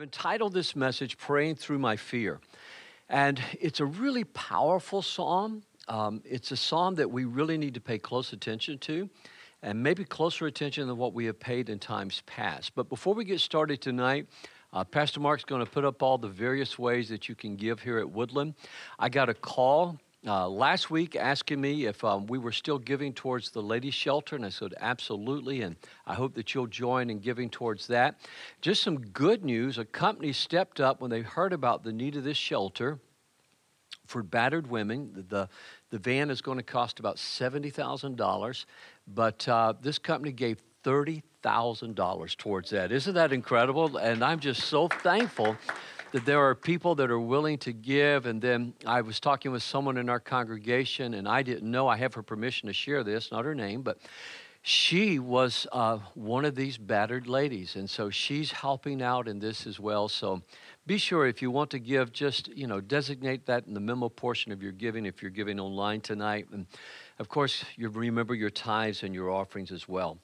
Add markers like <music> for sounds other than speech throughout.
I've entitled this message Praying Through My Fear. And it's a really powerful psalm. Um, it's a psalm that we really need to pay close attention to and maybe closer attention than what we have paid in times past. But before we get started tonight, uh, Pastor Mark's going to put up all the various ways that you can give here at Woodland. I got a call uh, last week asking me if um, we were still giving towards the ladies' shelter, and I said absolutely, and I hope that you'll join in giving towards that. Just some good news: a company stepped up when they heard about the need of this shelter for battered women. The, the, the van is going to cost about $70,000, but uh, this company gave $30,000 towards that. Isn't that incredible? And I'm just so thankful that there are people that are willing to give. And then I was talking with someone in our congregation, and I didn't know I have her permission to share this, not her name, but she was uh, one of these battered ladies. And so she's helping out in this as well. So be sure if you want to give, just, you know, designate that in the memo portion of your giving if you're giving online tonight. And of course, you remember your tithes and your offerings as well.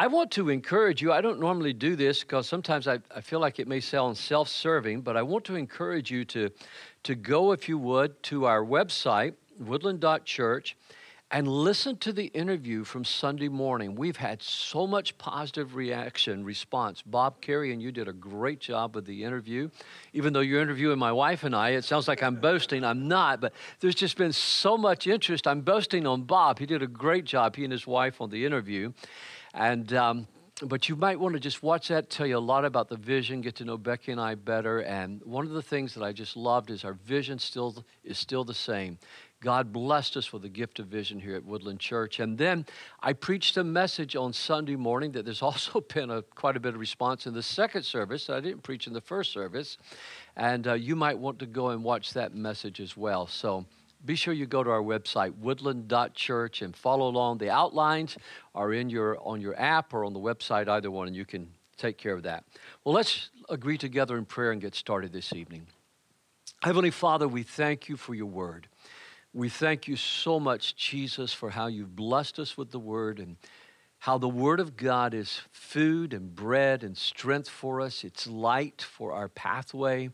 I want to encourage you. I don't normally do this because sometimes I, I feel like it may sound self serving, but I want to encourage you to, to go, if you would, to our website, woodland.church, and listen to the interview from Sunday morning. We've had so much positive reaction, response. Bob Carey and you did a great job with the interview. Even though you're interviewing my wife and I, it sounds like I'm boasting. I'm not, but there's just been so much interest. I'm boasting on Bob. He did a great job, he and his wife, on the interview. And um, but you might want to just watch that, tell you a lot about the vision, get to know Becky and I better. And one of the things that I just loved is our vision still is still the same. God blessed us with the gift of vision here at Woodland Church. And then I preached a message on Sunday morning that there's <laughs> also been a, quite a bit of response in the second service. I didn't preach in the first service. And uh, you might want to go and watch that message as well. So be sure you go to our website, woodland.church, and follow along. The outlines are in your, on your app or on the website, either one, and you can take care of that. Well, let's agree together in prayer and get started this evening. Heavenly Father, we thank you for your word. We thank you so much, Jesus, for how you've blessed us with the word and how the word of God is food and bread and strength for us. It's light for our pathway.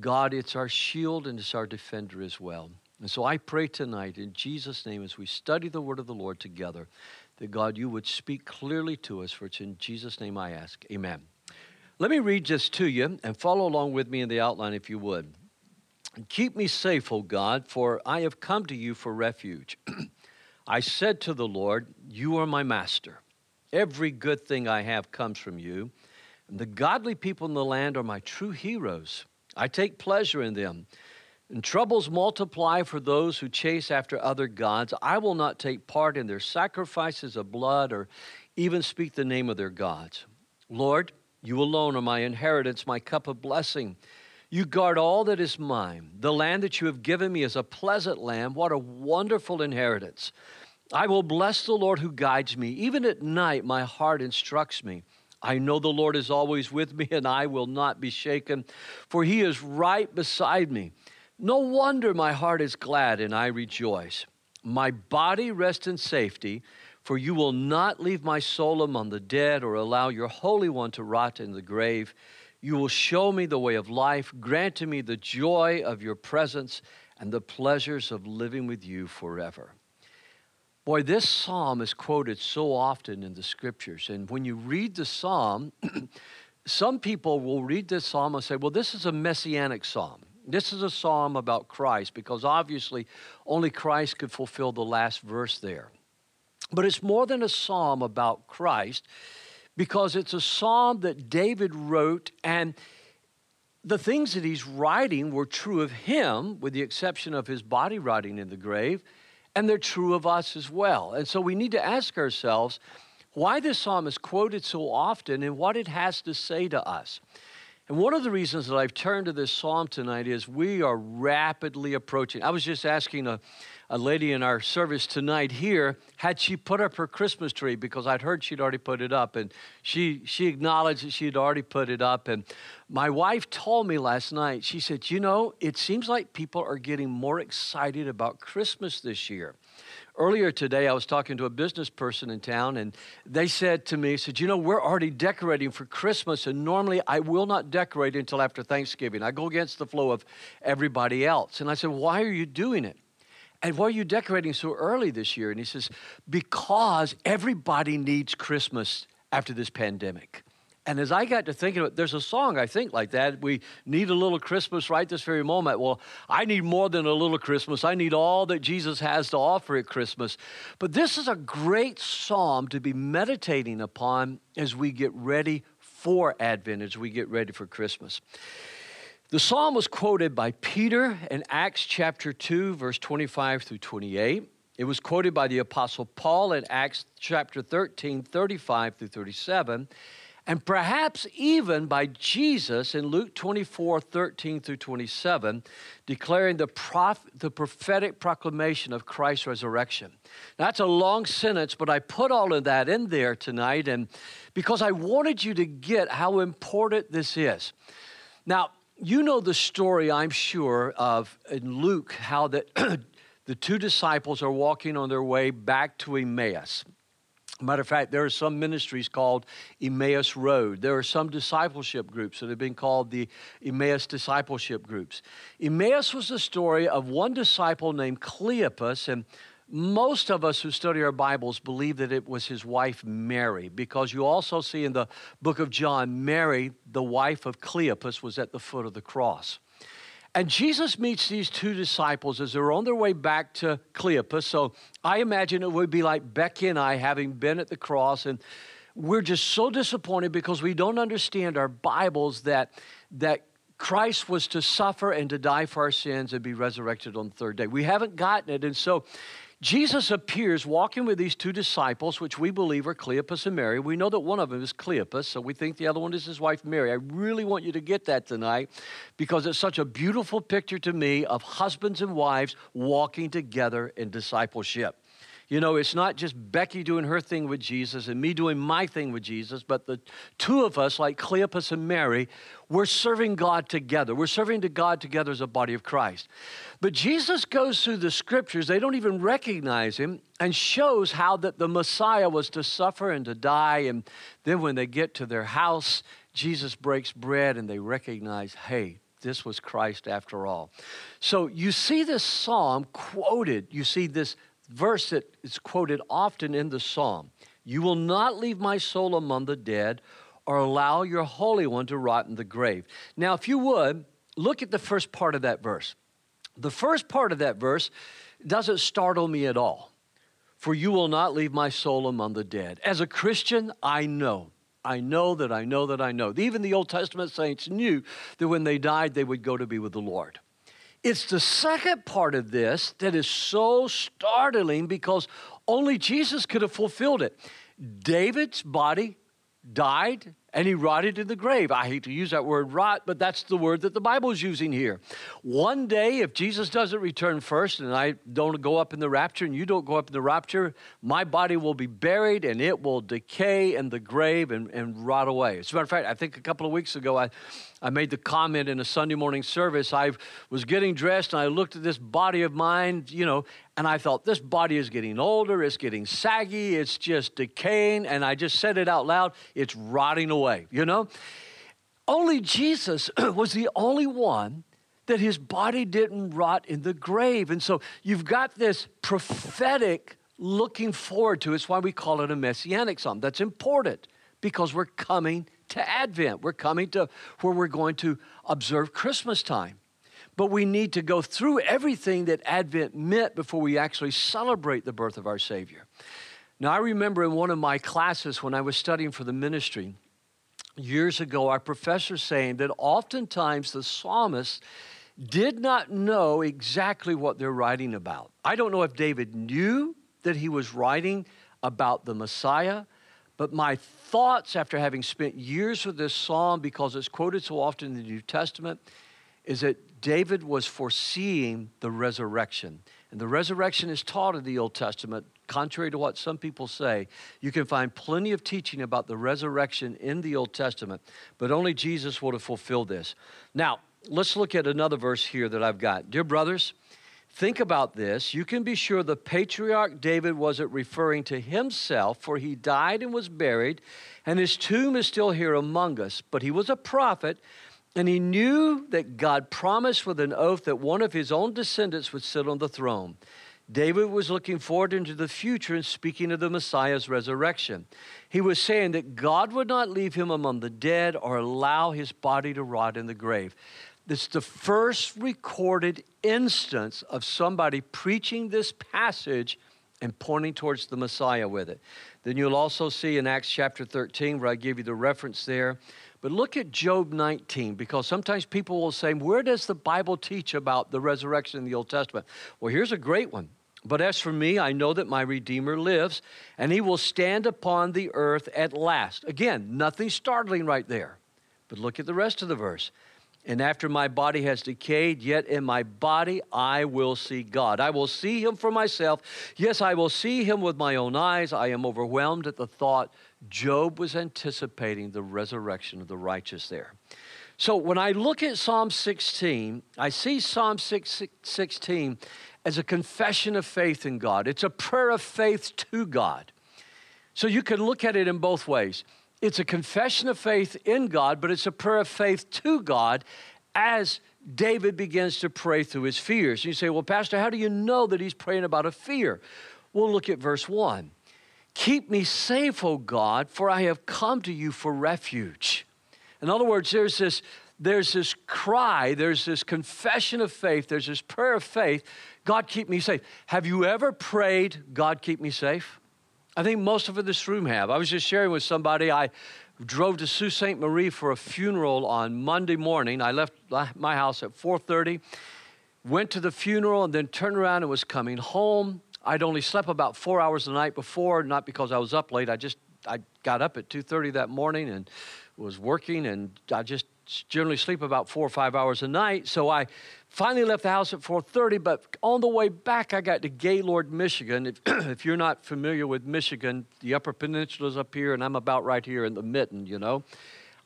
God, it's our shield and it's our defender as well. And so I pray tonight in Jesus' name as we study the word of the Lord together that God, you would speak clearly to us, for it's in Jesus' name I ask. Amen. Let me read this to you and follow along with me in the outline if you would. Keep me safe, O God, for I have come to you for refuge. <clears throat> I said to the Lord, You are my master. Every good thing I have comes from you. And the godly people in the land are my true heroes. I take pleasure in them. And troubles multiply for those who chase after other gods. I will not take part in their sacrifices of blood or even speak the name of their gods. Lord, you alone are my inheritance, my cup of blessing. You guard all that is mine. The land that you have given me is a pleasant land. What a wonderful inheritance. I will bless the Lord who guides me. Even at night, my heart instructs me. I know the Lord is always with me, and I will not be shaken, for he is right beside me. No wonder my heart is glad and I rejoice. My body rests in safety, for you will not leave my soul among the dead or allow your Holy One to rot in the grave. You will show me the way of life, grant to me the joy of your presence and the pleasures of living with you forever. Boy, this psalm is quoted so often in the scriptures. And when you read the psalm, <clears throat> some people will read this psalm and say, well, this is a messianic psalm. This is a psalm about Christ because obviously only Christ could fulfill the last verse there. But it's more than a psalm about Christ because it's a psalm that David wrote and the things that he's writing were true of him, with the exception of his body rotting in the grave, and they're true of us as well. And so we need to ask ourselves why this psalm is quoted so often and what it has to say to us. And one of the reasons that I've turned to this psalm tonight is we are rapidly approaching. I was just asking a, a lady in our service tonight here, had she put up her Christmas tree because I'd heard she'd already put it up. And she, she acknowledged that she had already put it up. And my wife told me last night, she said, You know, it seems like people are getting more excited about Christmas this year. Earlier today, I was talking to a business person in town, and they said to me, said, you know, we're already decorating for Christmas, and normally I will not decorate until after Thanksgiving. I go against the flow of everybody else. And I said, why are you doing it? And why are you decorating so early this year? And he says, because everybody needs Christmas after this pandemic. And as I got to thinking of it, there's a song I think like that. We need a little Christmas right this very moment. Well, I need more than a little Christmas. I need all that Jesus has to offer at Christmas. But this is a great psalm to be meditating upon as we get ready for Advent, as we get ready for Christmas. The psalm was quoted by Peter in Acts chapter 2, verse 25 through 28. It was quoted by the Apostle Paul in Acts chapter 13, 35 through 37 and perhaps even by Jesus in Luke 24 13 through 27, declaring the, prof- the prophetic proclamation of Christ's resurrection. Now, That's a long sentence, but I put all of that in there tonight and because I wanted you to get how important this is. Now, you know the story, I'm sure, of in Luke how that <clears throat> the two disciples are walking on their way back to Emmaus. Matter of fact, there are some ministries called Emmaus Road. There are some discipleship groups that have been called the Emmaus Discipleship Groups. Emmaus was the story of one disciple named Cleopas, and most of us who study our Bibles believe that it was his wife Mary, because you also see in the book of John, Mary, the wife of Cleopas, was at the foot of the cross. And Jesus meets these two disciples as they're on their way back to Cleopas. So I imagine it would be like Becky and I having been at the cross, and we're just so disappointed because we don't understand our Bibles that that Christ was to suffer and to die for our sins and be resurrected on the third day. We haven't gotten it. And so Jesus appears walking with these two disciples, which we believe are Cleopas and Mary. We know that one of them is Cleopas, so we think the other one is his wife Mary. I really want you to get that tonight because it's such a beautiful picture to me of husbands and wives walking together in discipleship. You know, it's not just Becky doing her thing with Jesus and me doing my thing with Jesus, but the two of us, like Cleopas and Mary, we're serving God together. We're serving to God together as a body of Christ. But Jesus goes through the scriptures, they don't even recognize him, and shows how that the Messiah was to suffer and to die. And then when they get to their house, Jesus breaks bread and they recognize, hey, this was Christ after all. So you see this psalm quoted, you see this verse that is quoted often in the psalm You will not leave my soul among the dead or allow your Holy One to rot in the grave. Now, if you would, look at the first part of that verse. The first part of that verse doesn't startle me at all. For you will not leave my soul among the dead. As a Christian, I know. I know that I know that I know. Even the Old Testament saints knew that when they died, they would go to be with the Lord. It's the second part of this that is so startling because only Jesus could have fulfilled it. David's body died and he rotted in the grave. I hate to use that word rot, but that's the word that the Bible is using here. One day, if Jesus doesn't return first and I don't go up in the rapture and you don't go up in the rapture, my body will be buried and it will decay in the grave and, and rot away. As a matter of fact, I think a couple of weeks ago, I, I made the comment in a Sunday morning service. I was getting dressed and I looked at this body of mine, you know, and I thought, this body is getting older, it's getting saggy, it's just decaying. And I just said it out loud, it's rotting away, you know? Only Jesus <clears throat> was the only one that his body didn't rot in the grave. And so you've got this prophetic looking forward to. It's why we call it a messianic psalm. That's important because we're coming to Advent. We're coming to where we're going to observe Christmas time. But we need to go through everything that Advent meant before we actually celebrate the birth of our Savior. Now, I remember in one of my classes when I was studying for the ministry years ago, our professor saying that oftentimes the psalmists did not know exactly what they're writing about. I don't know if David knew that he was writing about the Messiah but my thoughts after having spent years with this psalm, because it's quoted so often in the New Testament, is that David was foreseeing the resurrection. And the resurrection is taught in the Old Testament, contrary to what some people say. You can find plenty of teaching about the resurrection in the Old Testament, but only Jesus would have fulfilled this. Now, let's look at another verse here that I've got. Dear brothers, Think about this. You can be sure the patriarch David wasn't referring to himself, for he died and was buried, and his tomb is still here among us. But he was a prophet, and he knew that God promised with an oath that one of his own descendants would sit on the throne. David was looking forward into the future and speaking of the Messiah's resurrection. He was saying that God would not leave him among the dead or allow his body to rot in the grave. Is the first recorded instance of somebody preaching this passage and pointing towards the Messiah with it. Then you'll also see in Acts chapter 13, where I give you the reference there. But look at Job 19, because sometimes people will say, Where does the Bible teach about the resurrection in the Old Testament? Well, here's a great one. But as for me, I know that my Redeemer lives, and he will stand upon the earth at last. Again, nothing startling right there. But look at the rest of the verse. And after my body has decayed, yet in my body I will see God. I will see him for myself. Yes, I will see him with my own eyes. I am overwhelmed at the thought. Job was anticipating the resurrection of the righteous there. So when I look at Psalm 16, I see Psalm 16 as a confession of faith in God. It's a prayer of faith to God. So you can look at it in both ways it's a confession of faith in God, but it's a prayer of faith to God as David begins to pray through his fears. You say, Well, Pastor, how do you know that he's praying about a fear? We'll look at verse 1. Keep me safe, O God, for I have come to you for refuge. In other words, there's this, there's this cry, there's this confession of faith, there's this prayer of faith God, keep me safe. Have you ever prayed, God, keep me safe? I think most of in this room have. I was just sharing with somebody. I drove to Sault Ste. Marie for a funeral on Monday morning. I left my house at 4:30, went to the funeral, and then turned around and was coming home. I'd only slept about four hours the night before, not because I was up late. I just I got up at 2:30 that morning and was working, and I just generally sleep about four or five hours a night. So I finally left the house at 4.30, but on the way back, I got to Gaylord, Michigan. If, <clears throat> if you're not familiar with Michigan, the Upper Peninsula is up here, and I'm about right here in the mitten, you know.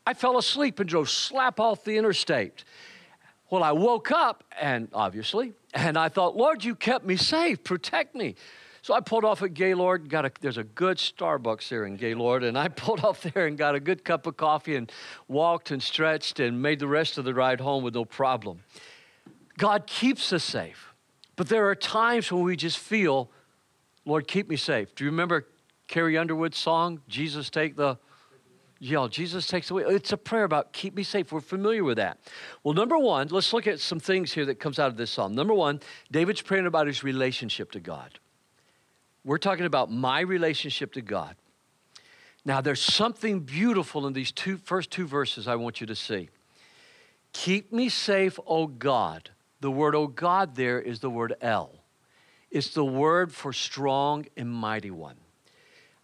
I fell asleep and drove slap off the interstate. Well, I woke up, and obviously, and I thought, Lord, you kept me safe, protect me. So I pulled off at Gaylord. Got a, there's a good Starbucks there in Gaylord, and I <laughs> pulled off there and got a good cup of coffee and walked and stretched and made the rest of the ride home with no problem. God keeps us safe, but there are times when we just feel, Lord, keep me safe. Do you remember Carrie Underwood's song, "Jesus Take the"? Yeah, Jesus takes away. It's a prayer about keep me safe. We're familiar with that. Well, number one, let's look at some things here that comes out of this psalm. Number one, David's praying about his relationship to God. We're talking about my relationship to God. Now, there's something beautiful in these two, first two verses I want you to see. Keep me safe, O God. The word O God there is the word El. It's the word for strong and mighty one.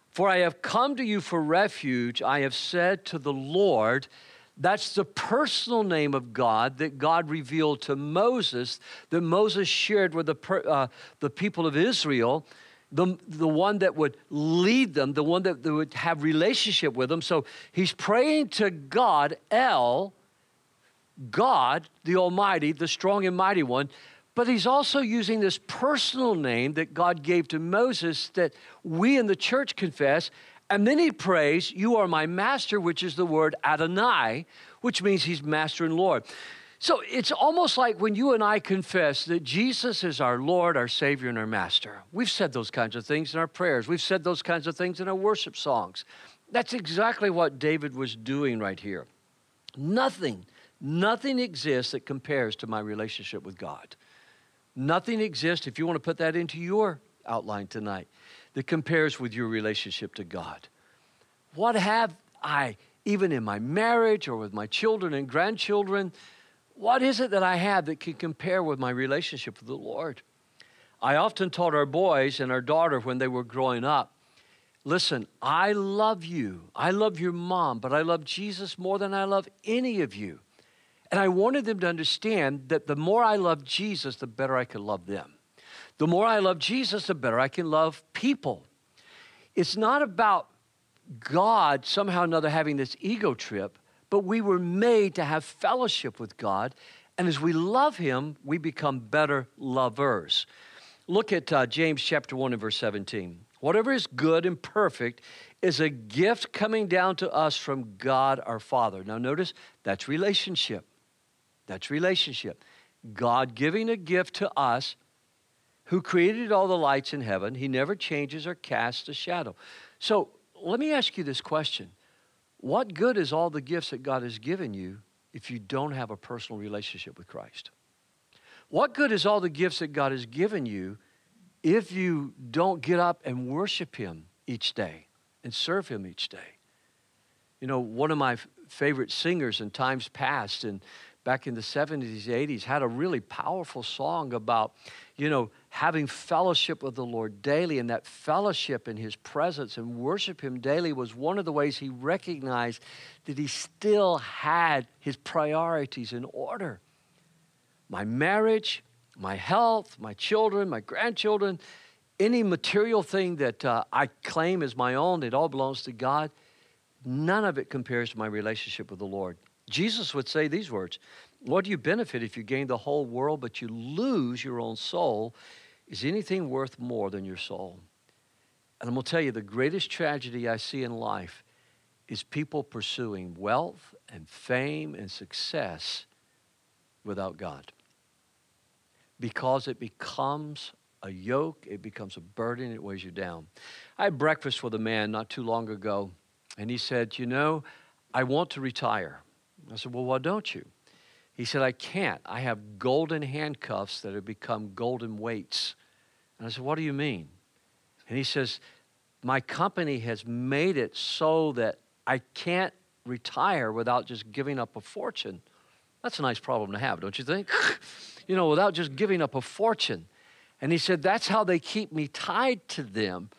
For I have come to you for refuge. I have said to the Lord, that's the personal name of God that God revealed to Moses, that Moses shared with the, uh, the people of Israel the, the one that would lead them, the one that, that would have relationship with them. So he's praying to God, El, God, the Almighty, the strong and mighty one. But he's also using this personal name that God gave to Moses that we in the church confess. And then he prays, You are my master, which is the word Adonai, which means he's master and Lord. So it's almost like when you and I confess that Jesus is our Lord, our Savior, and our Master. We've said those kinds of things in our prayers, we've said those kinds of things in our worship songs. That's exactly what David was doing right here. Nothing, nothing exists that compares to my relationship with God. Nothing exists, if you want to put that into your outline tonight, that compares with your relationship to God. What have I, even in my marriage or with my children and grandchildren, what is it that I have that can compare with my relationship with the Lord? I often taught our boys and our daughter when they were growing up listen, I love you. I love your mom, but I love Jesus more than I love any of you. And I wanted them to understand that the more I love Jesus, the better I can love them. The more I love Jesus, the better I can love people. It's not about God somehow or another having this ego trip but we were made to have fellowship with God. And as we love him, we become better lovers. Look at uh, James chapter 1 and verse 17. Whatever is good and perfect is a gift coming down to us from God our Father. Now, notice that's relationship. That's relationship. God giving a gift to us who created all the lights in heaven. He never changes or casts a shadow. So, let me ask you this question What good is all the gifts that God has given you if you don't have a personal relationship with Christ? What good is all the gifts that God has given you if you don't get up and worship Him each day and serve Him each day? You know, one of my favorite singers in times past and back in the 70s, 80s had a really powerful song about, you know, having fellowship with the Lord daily. And that fellowship in His presence and worship Him daily was one of the ways he recognized that he still had his priorities in order. My marriage, my health, my children, my grandchildren, any material thing that uh, I claim as my own, it all belongs to God. None of it compares to my relationship with the Lord. Jesus would say these words What do you benefit if you gain the whole world but you lose your own soul? Is anything worth more than your soul? And I'm going to tell you the greatest tragedy I see in life is people pursuing wealth and fame and success without God because it becomes a yoke, it becomes a burden, it weighs you down. I had breakfast with a man not too long ago, and he said, You know, I want to retire. I said, Well, why don't you? He said, I can't. I have golden handcuffs that have become golden weights. And I said, What do you mean? And he says, My company has made it so that I can't retire without just giving up a fortune. That's a nice problem to have, don't you think? <laughs> you know, without just giving up a fortune. And he said, That's how they keep me tied to them.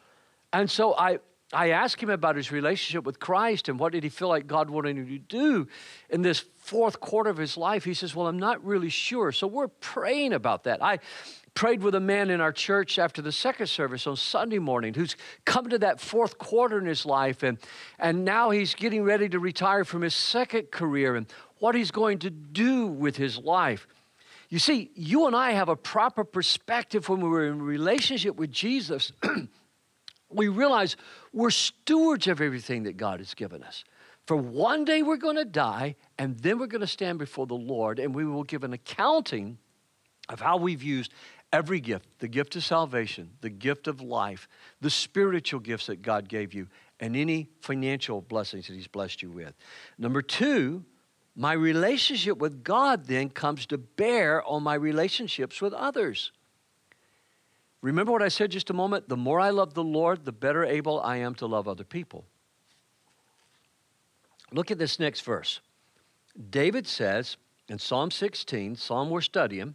And so I, I asked him about his relationship with Christ and what did he feel like God wanted him to do in this fourth quarter of his life. He says, Well, I'm not really sure. So we're praying about that. I prayed with a man in our church after the second service on Sunday morning who's come to that fourth quarter in his life and, and now he's getting ready to retire from his second career and what he's going to do with his life. You see, you and I have a proper perspective when we're in relationship with Jesus. <clears throat> we realize we're stewards of everything that God has given us. For one day we're going to die, and then we're going to stand before the Lord, and we will give an accounting of how we've used every gift the gift of salvation, the gift of life, the spiritual gifts that God gave you, and any financial blessings that He's blessed you with. Number two, my relationship with God then comes to bear on my relationships with others. Remember what I said just a moment? The more I love the Lord, the better able I am to love other people. Look at this next verse. David says in Psalm 16, Psalm we're studying,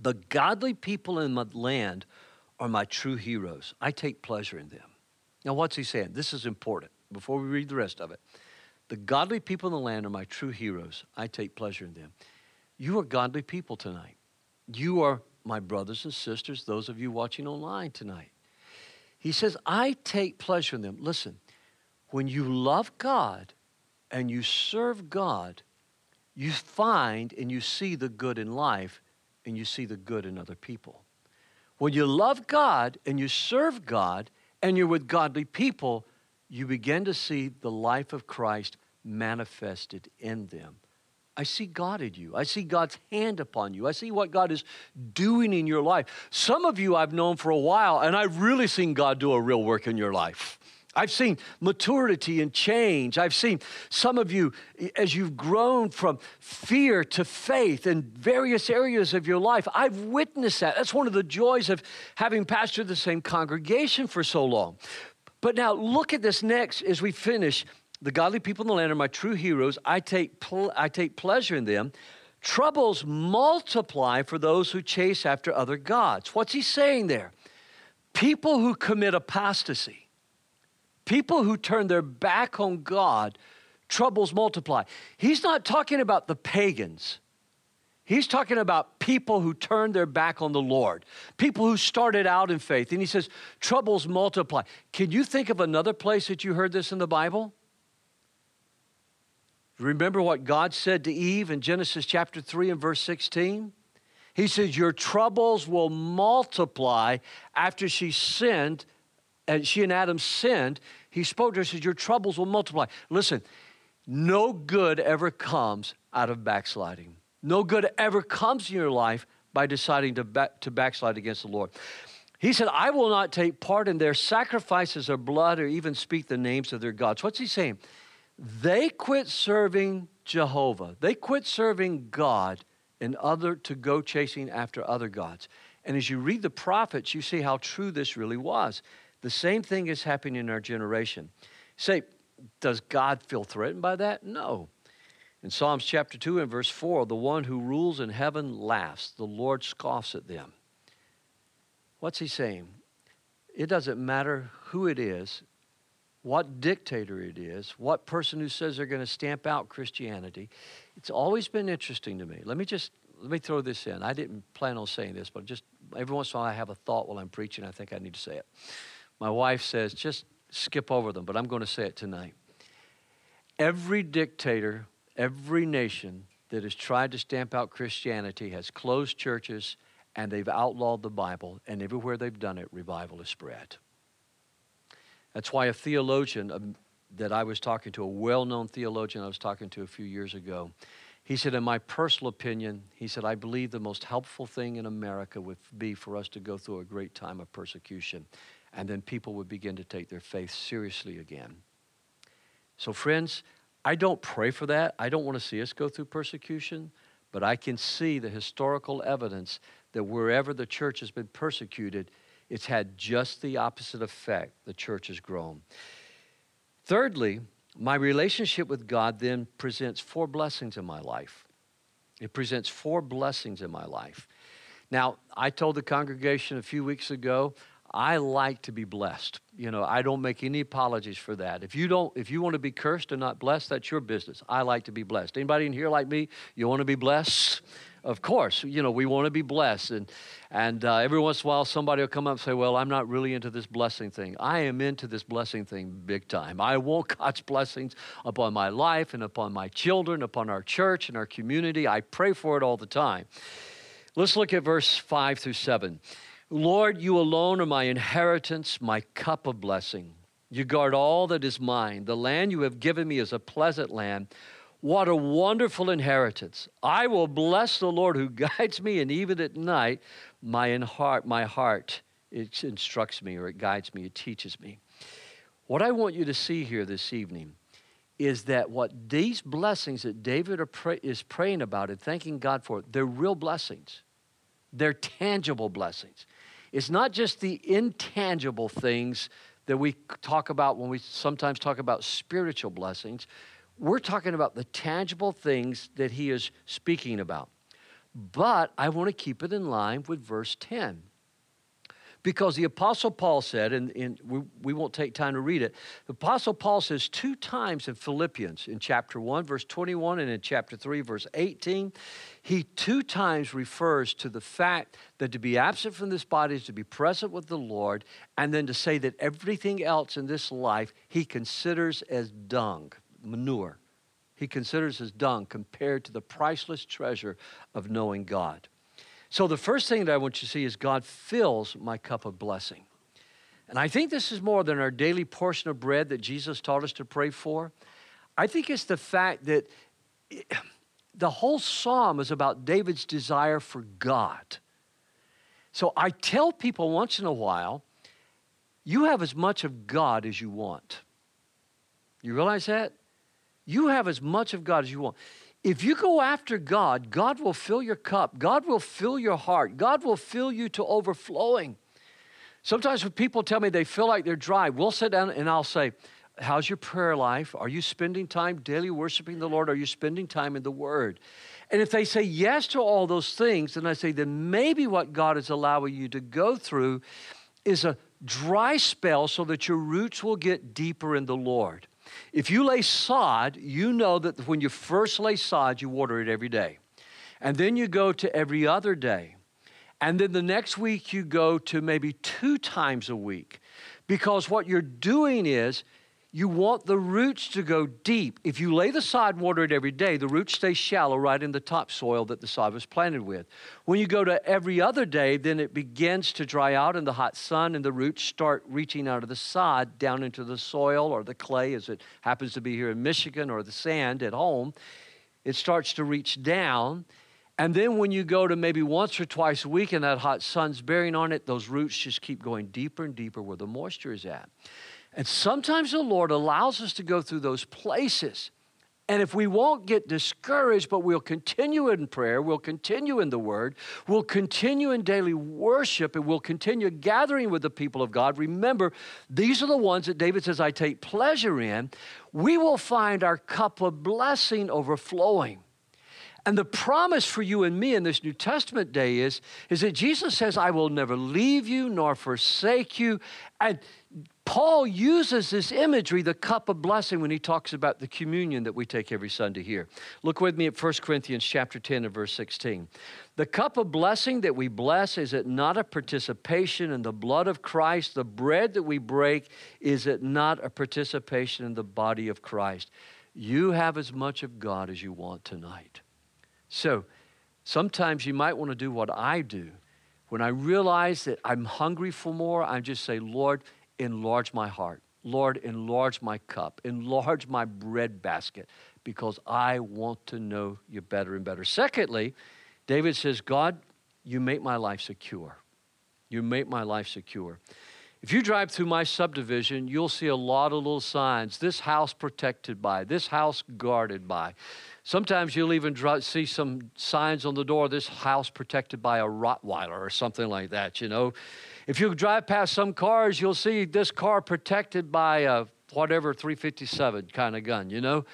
the godly people in my land are my true heroes. I take pleasure in them. Now, what's he saying? This is important before we read the rest of it. The godly people in the land are my true heroes. I take pleasure in them. You are godly people tonight. You are my brothers and sisters, those of you watching online tonight. He says, I take pleasure in them. Listen, when you love God and you serve God, you find and you see the good in life and you see the good in other people. When you love God and you serve God and you're with godly people, you begin to see the life of Christ manifested in them. I see God in you. I see God's hand upon you. I see what God is doing in your life. Some of you I've known for a while, and I've really seen God do a real work in your life. I've seen maturity and change. I've seen some of you as you've grown from fear to faith in various areas of your life. I've witnessed that. That's one of the joys of having pastored the same congregation for so long. But now look at this next as we finish the godly people in the land are my true heroes. I take, pl- I take pleasure in them. Troubles multiply for those who chase after other gods. What's he saying there? People who commit apostasy, people who turn their back on God, troubles multiply. He's not talking about the pagans. He's talking about people who turned their back on the Lord, people who started out in faith. And he says, troubles multiply. Can you think of another place that you heard this in the Bible? Remember what God said to Eve in Genesis chapter 3 and verse 16? He says, Your troubles will multiply after she sinned, and she and Adam sinned. He spoke to her, says, Your troubles will multiply. Listen, no good ever comes out of backsliding. No good ever comes in your life by deciding to, back, to backslide against the Lord. He said, I will not take part in their sacrifices or blood or even speak the names of their gods. What's he saying? They quit serving Jehovah. They quit serving God and other to go chasing after other gods. And as you read the prophets, you see how true this really was. The same thing is happening in our generation. Say, does God feel threatened by that? No. In Psalms chapter 2 and verse 4, the one who rules in heaven laughs, the Lord scoffs at them. What's he saying? It doesn't matter who it is, what dictator it is, what person who says they're going to stamp out Christianity. It's always been interesting to me. Let me just let me throw this in. I didn't plan on saying this, but just every once in a while I have a thought while I'm preaching. I think I need to say it. My wife says, just skip over them, but I'm going to say it tonight. Every dictator, every nation that has tried to stamp out Christianity has closed churches and they've outlawed the Bible, and everywhere they've done it, revival has spread. That's why a theologian that I was talking to, a well known theologian I was talking to a few years ago, he said, In my personal opinion, he said, I believe the most helpful thing in America would be for us to go through a great time of persecution, and then people would begin to take their faith seriously again. So, friends, I don't pray for that. I don't want to see us go through persecution, but I can see the historical evidence that wherever the church has been persecuted, it's had just the opposite effect. The church has grown. Thirdly, my relationship with God then presents four blessings in my life. It presents four blessings in my life. Now, I told the congregation a few weeks ago, I like to be blessed. You know, I don't make any apologies for that. If you don't, if you want to be cursed and not blessed, that's your business. I like to be blessed. Anybody in here like me? You want to be blessed? Of course, you know, we want to be blessed. And, and uh, every once in a while, somebody will come up and say, Well, I'm not really into this blessing thing. I am into this blessing thing big time. I want <laughs> God's blessings upon my life and upon my children, upon our church and our community. I pray for it all the time. Let's look at verse 5 through 7. Lord, you alone are my inheritance, my cup of blessing. You guard all that is mine. The land you have given me is a pleasant land what a wonderful inheritance. I will bless the Lord who <laughs> guides me, and even at night, my heart, my heart it instructs me or it guides me, it teaches me. What I want you to see here this evening is that what these blessings that David is praying about and thanking God for, they're real blessings. They're tangible blessings. It's not just the intangible things that we talk about when we sometimes talk about spiritual blessings, we're talking about the tangible things that he is speaking about. But I want to keep it in line with verse 10. Because the Apostle Paul said, and, and we, we won't take time to read it, the Apostle Paul says two times in Philippians, in chapter 1, verse 21, and in chapter 3, verse 18, he two times refers to the fact that to be absent from this body is to be present with the Lord, and then to say that everything else in this life he considers as dung manure he considers as dung compared to the priceless treasure of knowing God. So, the first thing that I want you to see is God fills my cup of blessing. And I think this is more than our daily portion of bread that Jesus taught us to pray for. I think it's the fact that <clears throat> the whole psalm is about David's desire for God. So I tell people once in a while, you have as much of God as you want. You realize that? You have as much of God as you want. If you go after God, God will fill your cup. God will fill your heart. God will fill you to overflowing. Sometimes when people tell me they feel like they're dry, we'll sit down and I'll say, How's your prayer life? Are you spending time daily worshiping the Lord? Are you spending time in the Word? And if they say yes to all those things, then I say, then maybe what God is allowing you to go through is a dry spell so that your roots will get deeper in the Lord. If you lay sod, you know that when you first lay sod, you water it every day. And then you go to every other day. And then the next week, you go to maybe two times a week. Because what you're doing is You want the roots to go deep. If you lay the sod and water it every day, the roots stay shallow right in the topsoil that the sod was planted with. When you go to every other day, then it begins to dry out in the hot sun and the roots start reaching out of the sod down into the soil or the clay, as it happens to be here in Michigan, or the sand at home. It starts to reach down. And then when you go to maybe once or twice a week and that hot sun's bearing on it, those roots just keep going deeper and deeper where the moisture is at. And sometimes the Lord allows us to go through those places. And if we won't get discouraged, but we'll continue in prayer, we'll continue in the Word, we'll continue in daily worship, and we'll continue gathering with the people of God. Remember, these are the ones that David says, I take pleasure in. We will find our cup of blessing overflowing. And the promise for you and me in this New Testament day is, is that Jesus says, I will never leave you nor forsake you. And Paul uses this imagery, the cup of blessing, when he talks about the communion that we take every Sunday here. Look with me at 1 Corinthians chapter 10 and verse 16. The cup of blessing that we bless, is it not a participation in the blood of Christ? The bread that we break, is it not a participation in the body of Christ? You have as much of God as you want tonight. So sometimes you might want to do what I do. When I realize that I'm hungry for more, I just say, Lord, enlarge my heart. Lord, enlarge my cup, enlarge my bread basket, because I want to know you better and better. Secondly, David says, God, you make my life secure. You make my life secure. If you drive through my subdivision, you'll see a lot of little signs this house protected by, this house guarded by. Sometimes you'll even see some signs on the door this house protected by a Rottweiler or something like that, you know. If you drive past some cars, you'll see this car protected by a whatever 357 kind of gun, you know.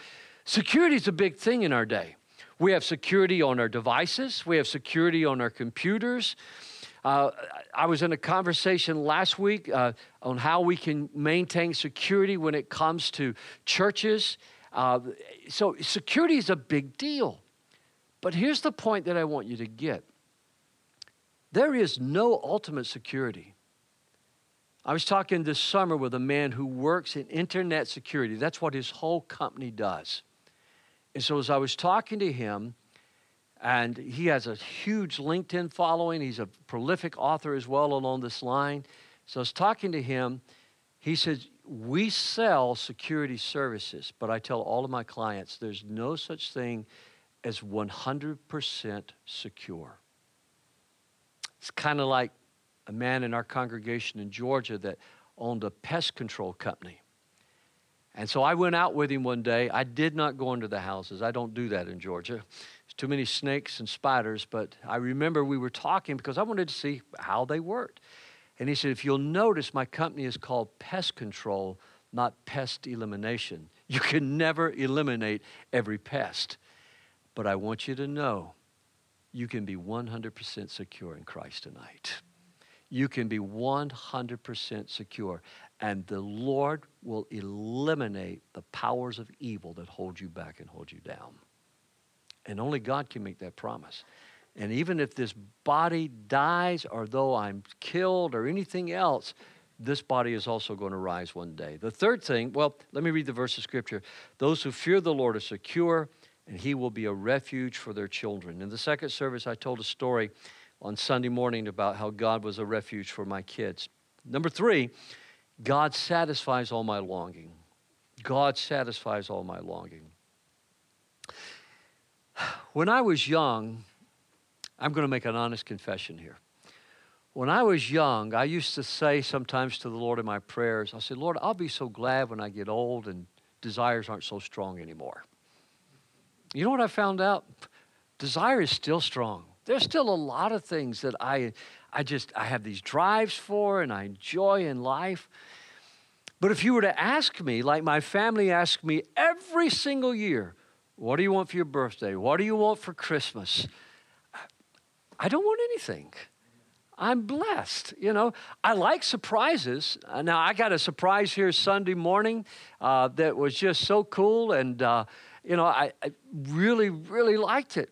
Security is a big thing in our day. We have security on our devices, we have security on our computers. Uh, I was in a conversation last week uh, on how we can maintain security when it comes to churches uh, so security is a big deal. But here's the point that I want you to get there is no ultimate security. I was talking this summer with a man who works in internet security. That's what his whole company does. And so, as I was talking to him, and he has a huge LinkedIn following, he's a prolific author as well along this line. So, I was talking to him. He said, we sell security services, but I tell all of my clients there's no such thing as 100% secure. It's kind of like a man in our congregation in Georgia that owned a pest control company. And so I went out with him one day. I did not go into the houses. I don't do that in Georgia. There's too many snakes and spiders, but I remember we were talking because I wanted to see how they worked. And he said, if you'll notice, my company is called Pest Control, not Pest Elimination. <laughs> You can never eliminate every pest. But I want you to know you can be 100% secure in Christ tonight. You can be 100% secure. And the Lord will eliminate the powers of evil that hold you back and hold you down. And only God can make that promise. And even if this body dies, or though I'm killed, or anything else, this body is also going to rise one day. The third thing, well, let me read the verse of scripture. Those who fear the Lord are secure, and he will be a refuge for their children. In the second service, I told a story on Sunday morning about how God was a refuge for my kids. Number three, God satisfies all my longing. God satisfies all my longing. <sighs> When I was young, I'm going to make an honest confession here. When I was young, I used to say sometimes to the Lord in my prayers, I said, Lord, I'll be so glad when I get old and desires aren't so strong anymore. You know what I found out? Desire is still strong. There's still a lot of things that I, I just, I have these drives for and I enjoy in life. But if you were to ask me, like my family asks me every single year, what do you want for your birthday? What do you want for Christmas? I don't want anything. I'm blessed. You know, I like surprises. Uh, now, I got a surprise here Sunday morning uh, that was just so cool, and, uh, you know, I, I, really, really liked it.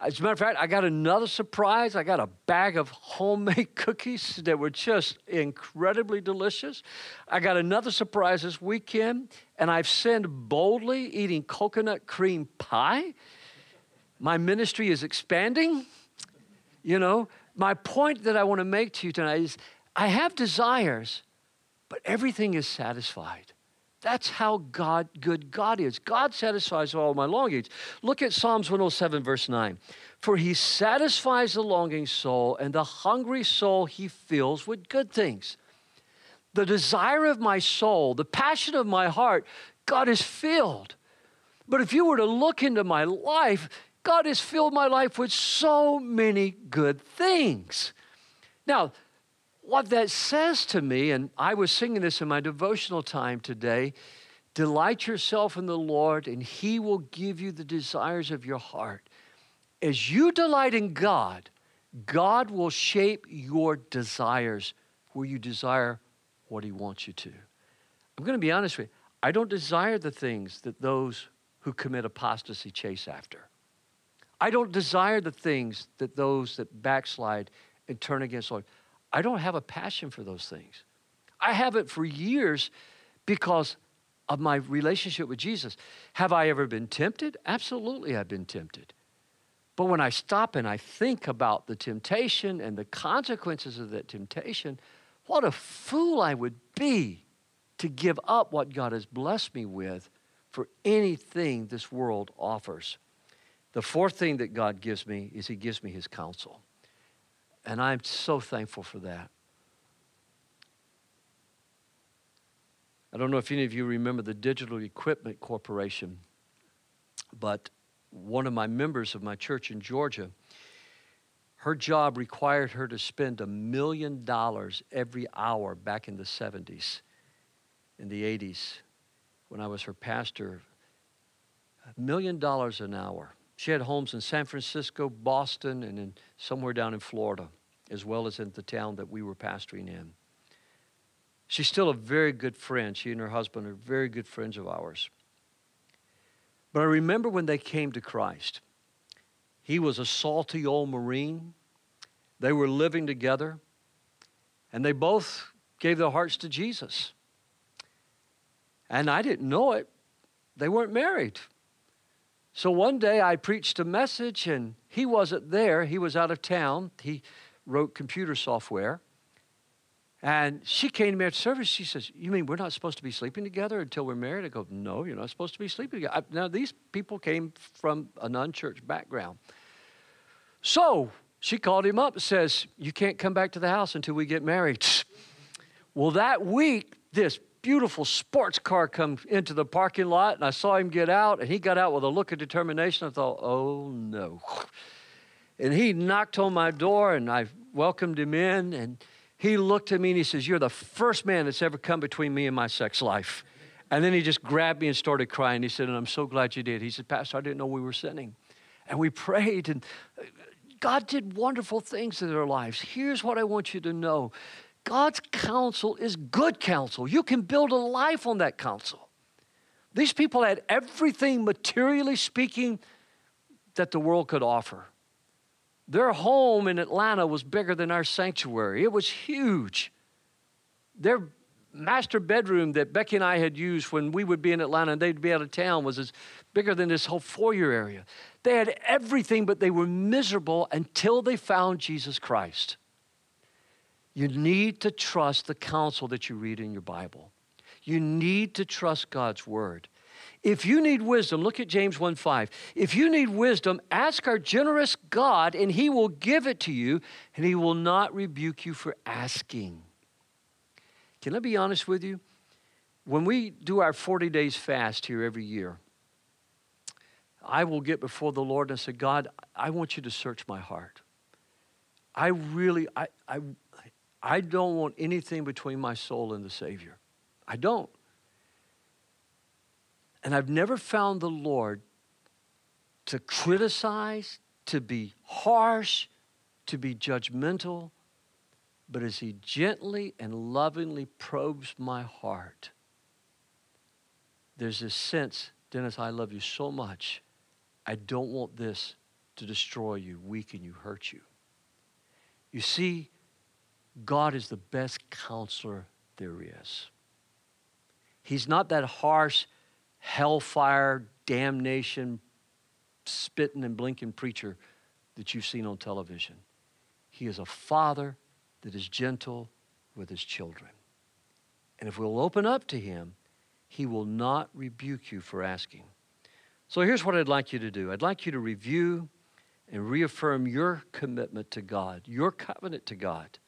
As a matter of fact, I got another surprise. I got a bag of homemade <laughs> cookies that were just incredibly delicious. I got another surprise this weekend, and I've sinned boldly eating coconut cream pie. My ministry is expanding. You know, my point that I want to make to you tonight is I have desires, but everything is satisfied. That's how God, good God is. God satisfies all my longings. Look at Psalms 107, verse 9. For he satisfies the longing soul, and the hungry soul he fills with good things. The desire of my soul, the passion of my heart, God is filled. But if you were to look into my life, God has filled my life with so many good things. Now, what that says to me, and I was singing this in my devotional time today delight yourself in the Lord, and He will give you the desires of your heart. As you delight in God, God will shape your desires where you desire what He wants you to. I'm going to be honest with you. I don't desire the things that those who commit apostasy chase after. I don't desire the things that those that backslide and turn against the Lord. I don't have a passion for those things. I have it for years because of my relationship with Jesus. Have I ever been tempted? Absolutely, I've been tempted. But when I stop and I think about the temptation and the consequences of that temptation, what a fool I would be to give up what God has blessed me with for anything this world offers. The fourth thing that God gives me is He gives me His counsel. And I'm so thankful for that. I don't know if any of you remember the Digital Equipment Corporation, but one of my members of my church in Georgia, her job required her to spend a million dollars every hour back in the 70s, in the 80s, when I was her pastor. A million dollars an hour. She had homes in San Francisco, Boston, and in somewhere down in Florida as well as in the town that we were pastoring in. She's still a very good friend. She and her husband are very good friends of ours. But I remember when they came to Christ. He was a salty old Marine. They were living together, and they both gave their hearts to Jesus. And I didn't know it. They weren't married. So one day I preached a message, and he wasn't there. He was out of town. He wrote computer software. And she came to me after service. She says, You mean we're not supposed to be sleeping together until we're married? I go, No, you're not supposed to be sleeping together. Now, these people came from an unchurched background. So she called him up and says, You can't come back to the house until we get married. <laughs> well, that week, this beautiful sports car come into the parking lot, and I saw him get out, and he got out with a look of determination. I thought, Oh, no. And he knocked on my door, and I welcomed him in. And he looked at me and he says, You're the first man that's ever come between me and my sex life. And then he just grabbed me and started crying. He said, And I'm so glad you did. He said, Pastor, I didn't know we were sinning. And we prayed, and God did wonderful things in their lives. Here's what I want you to know God's counsel is good counsel. You can build a life on that counsel. These people had everything, materially speaking, that the world could offer. Their home in Atlanta was bigger than our sanctuary, it was huge. Their master bedroom that Becky and I had used when we would be in Atlanta and they'd be out of town was as bigger than this whole foyer area. They had everything, but they were miserable until they found Jesus Christ. You need to trust the counsel that you read in your Bible. You need to trust God's word. If you need wisdom, look at James 1 5. If you need wisdom, ask our generous God, and he will give it to you, and he will not rebuke you for asking. Can I be honest with you? When we do our 40 days fast here every year, I will get before the Lord and say, God, I want you to search my heart. I really, I, I, I don't want anything between my soul and the Savior. I don't. And I've never found the Lord to criticize, to be harsh, to be judgmental, but as He gently and lovingly probes my heart, there's this sense, Dennis, I love you so much. I don't want this to destroy you, weaken you, hurt you. You see, God is the best counselor there is. He's not that harsh, hellfire, damnation, spitting and blinking preacher that you've seen on television. He is a father that is gentle with his children. And if we'll open up to him, he will not rebuke you for asking. So here's what I'd like you to do I'd like you to review and reaffirm your commitment to God, your covenant to God.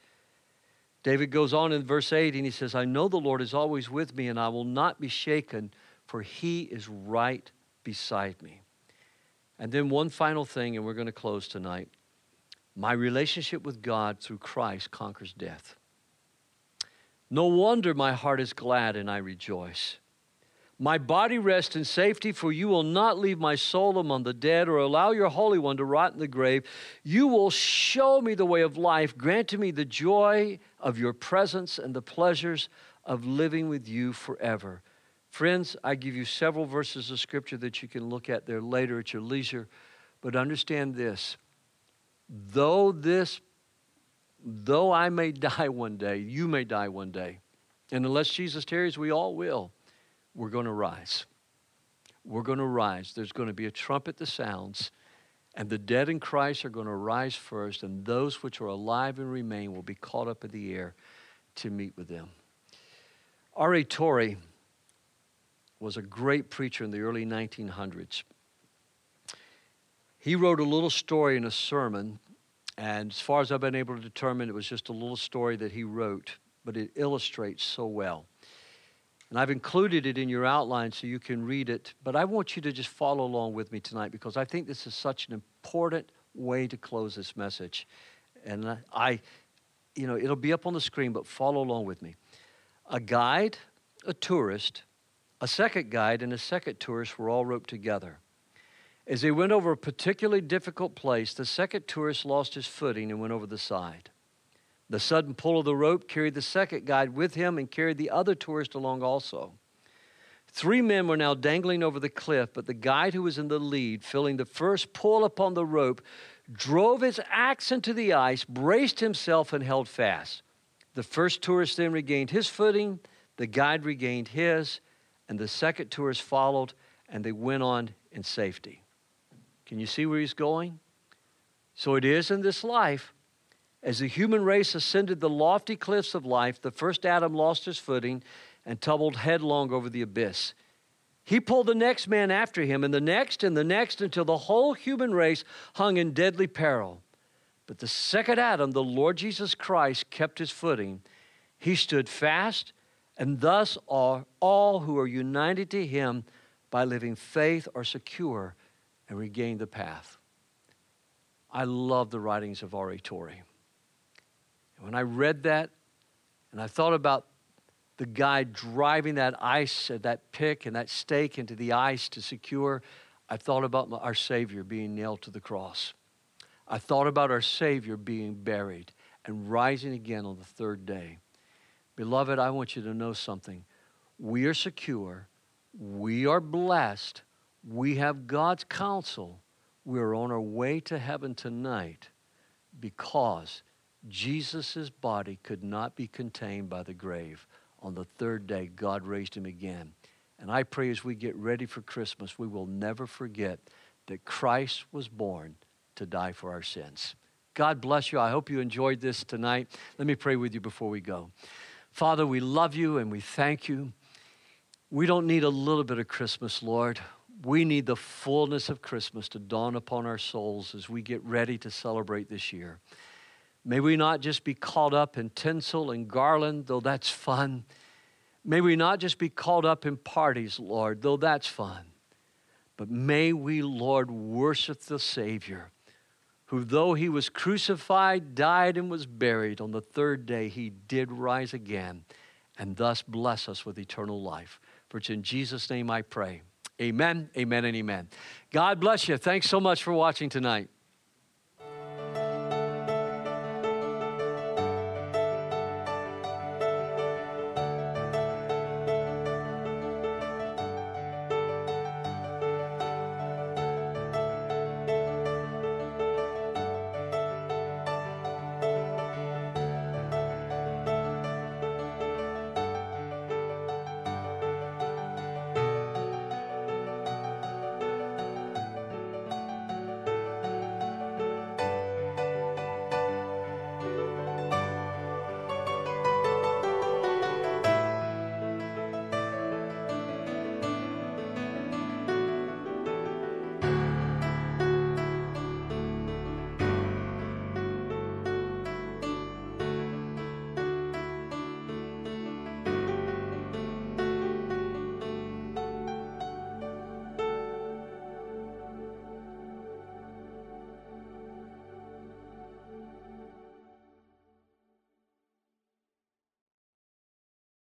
David goes on in verse 8 and he says, I know the Lord is always with me and I will not be shaken, for he is right beside me. And then one final thing, and we're going to close tonight. My relationship with God through Christ conquers death. No wonder my heart is glad and I rejoice. My body rests in safety, for you will not leave my soul among the dead or allow your Holy One to rot in the grave. You will show me the way of life, Grant to me the joy of your presence and the pleasures of living with you forever. Friends, I give you several verses of scripture that you can look at there later at your leisure, but understand this. Though this, though I may <laughs> die one day, you may die one day, and unless Jesus tarries, we all will we're going to rise. We're going to rise. There's going to be a trumpet that sounds, and the dead in Christ are going to rise first, and those which are alive and remain will be caught up in the air to meet with them. R.A. Torrey was a great preacher in the early 1900s. He wrote a little story in a sermon, and as far as I've been able to determine, it was just a little story that he wrote, but it illustrates so well. And I've included it in your outline so you can read it. But I want you to just follow along with me tonight because I think this is such an important way to close this message. And I, you know, it'll be up on the screen, but follow along with me. A guide, a tourist, a second guide, and a second tourist were all roped together. As they went over a particularly difficult place, the second tourist lost his footing and went over the side. The sudden pull of the rope carried the second guide with him and carried the other tourist along also. Three men were now dangling over the cliff, but the guide who was in the lead, feeling the first pull upon the rope, drove his axe into the ice, braced himself, and held fast. The first tourist then regained his footing, the guide regained his, and the second tourist followed, and they went on in safety. Can you see where he's going? So it is in this life as the human race ascended the lofty cliffs of life, the first Adam lost his footing and tumbled headlong over the abyss. He pulled the next man after him, and the next, and the next, until the whole human race hung in deadly peril. But the second Adam, the Lord Jesus Christ, kept his footing. He stood fast, and thus are all who are united to him by living faith are secure and regain the path. I love the writings of R.A. Torrey. When I read that, and I thought about the guy driving that ice, that pick, and that stake into the ice to secure, I thought about our Savior being nailed to the cross. I thought about our Savior being buried and rising again on the third day. Beloved, I want you to know something. We are secure, we are blessed, we have God's counsel. We are on our way to heaven tonight because Jesus' body could not be contained by the grave. On the third day, God raised him again. And I pray as we get ready for Christmas, we will never forget that Christ was born to die for our sins. God bless you. I hope you enjoyed this tonight. Let me pray with you before we go. Father, we love you and we thank you. We don't need a little bit of Christmas, Lord. We need the fullness of Christmas to dawn upon our souls as we get ready to celebrate this year. May we not just be caught up in tinsel and garland, though that's fun. May we not just be caught up in parties, Lord, though that's fun. But may we, Lord, worship the Savior, who, though he was crucified, died, and was buried, on the third day he did rise again, and thus bless us with eternal life. For it's in Jesus' name I pray. Amen, amen, and amen. God bless you. Thanks so much for watching tonight.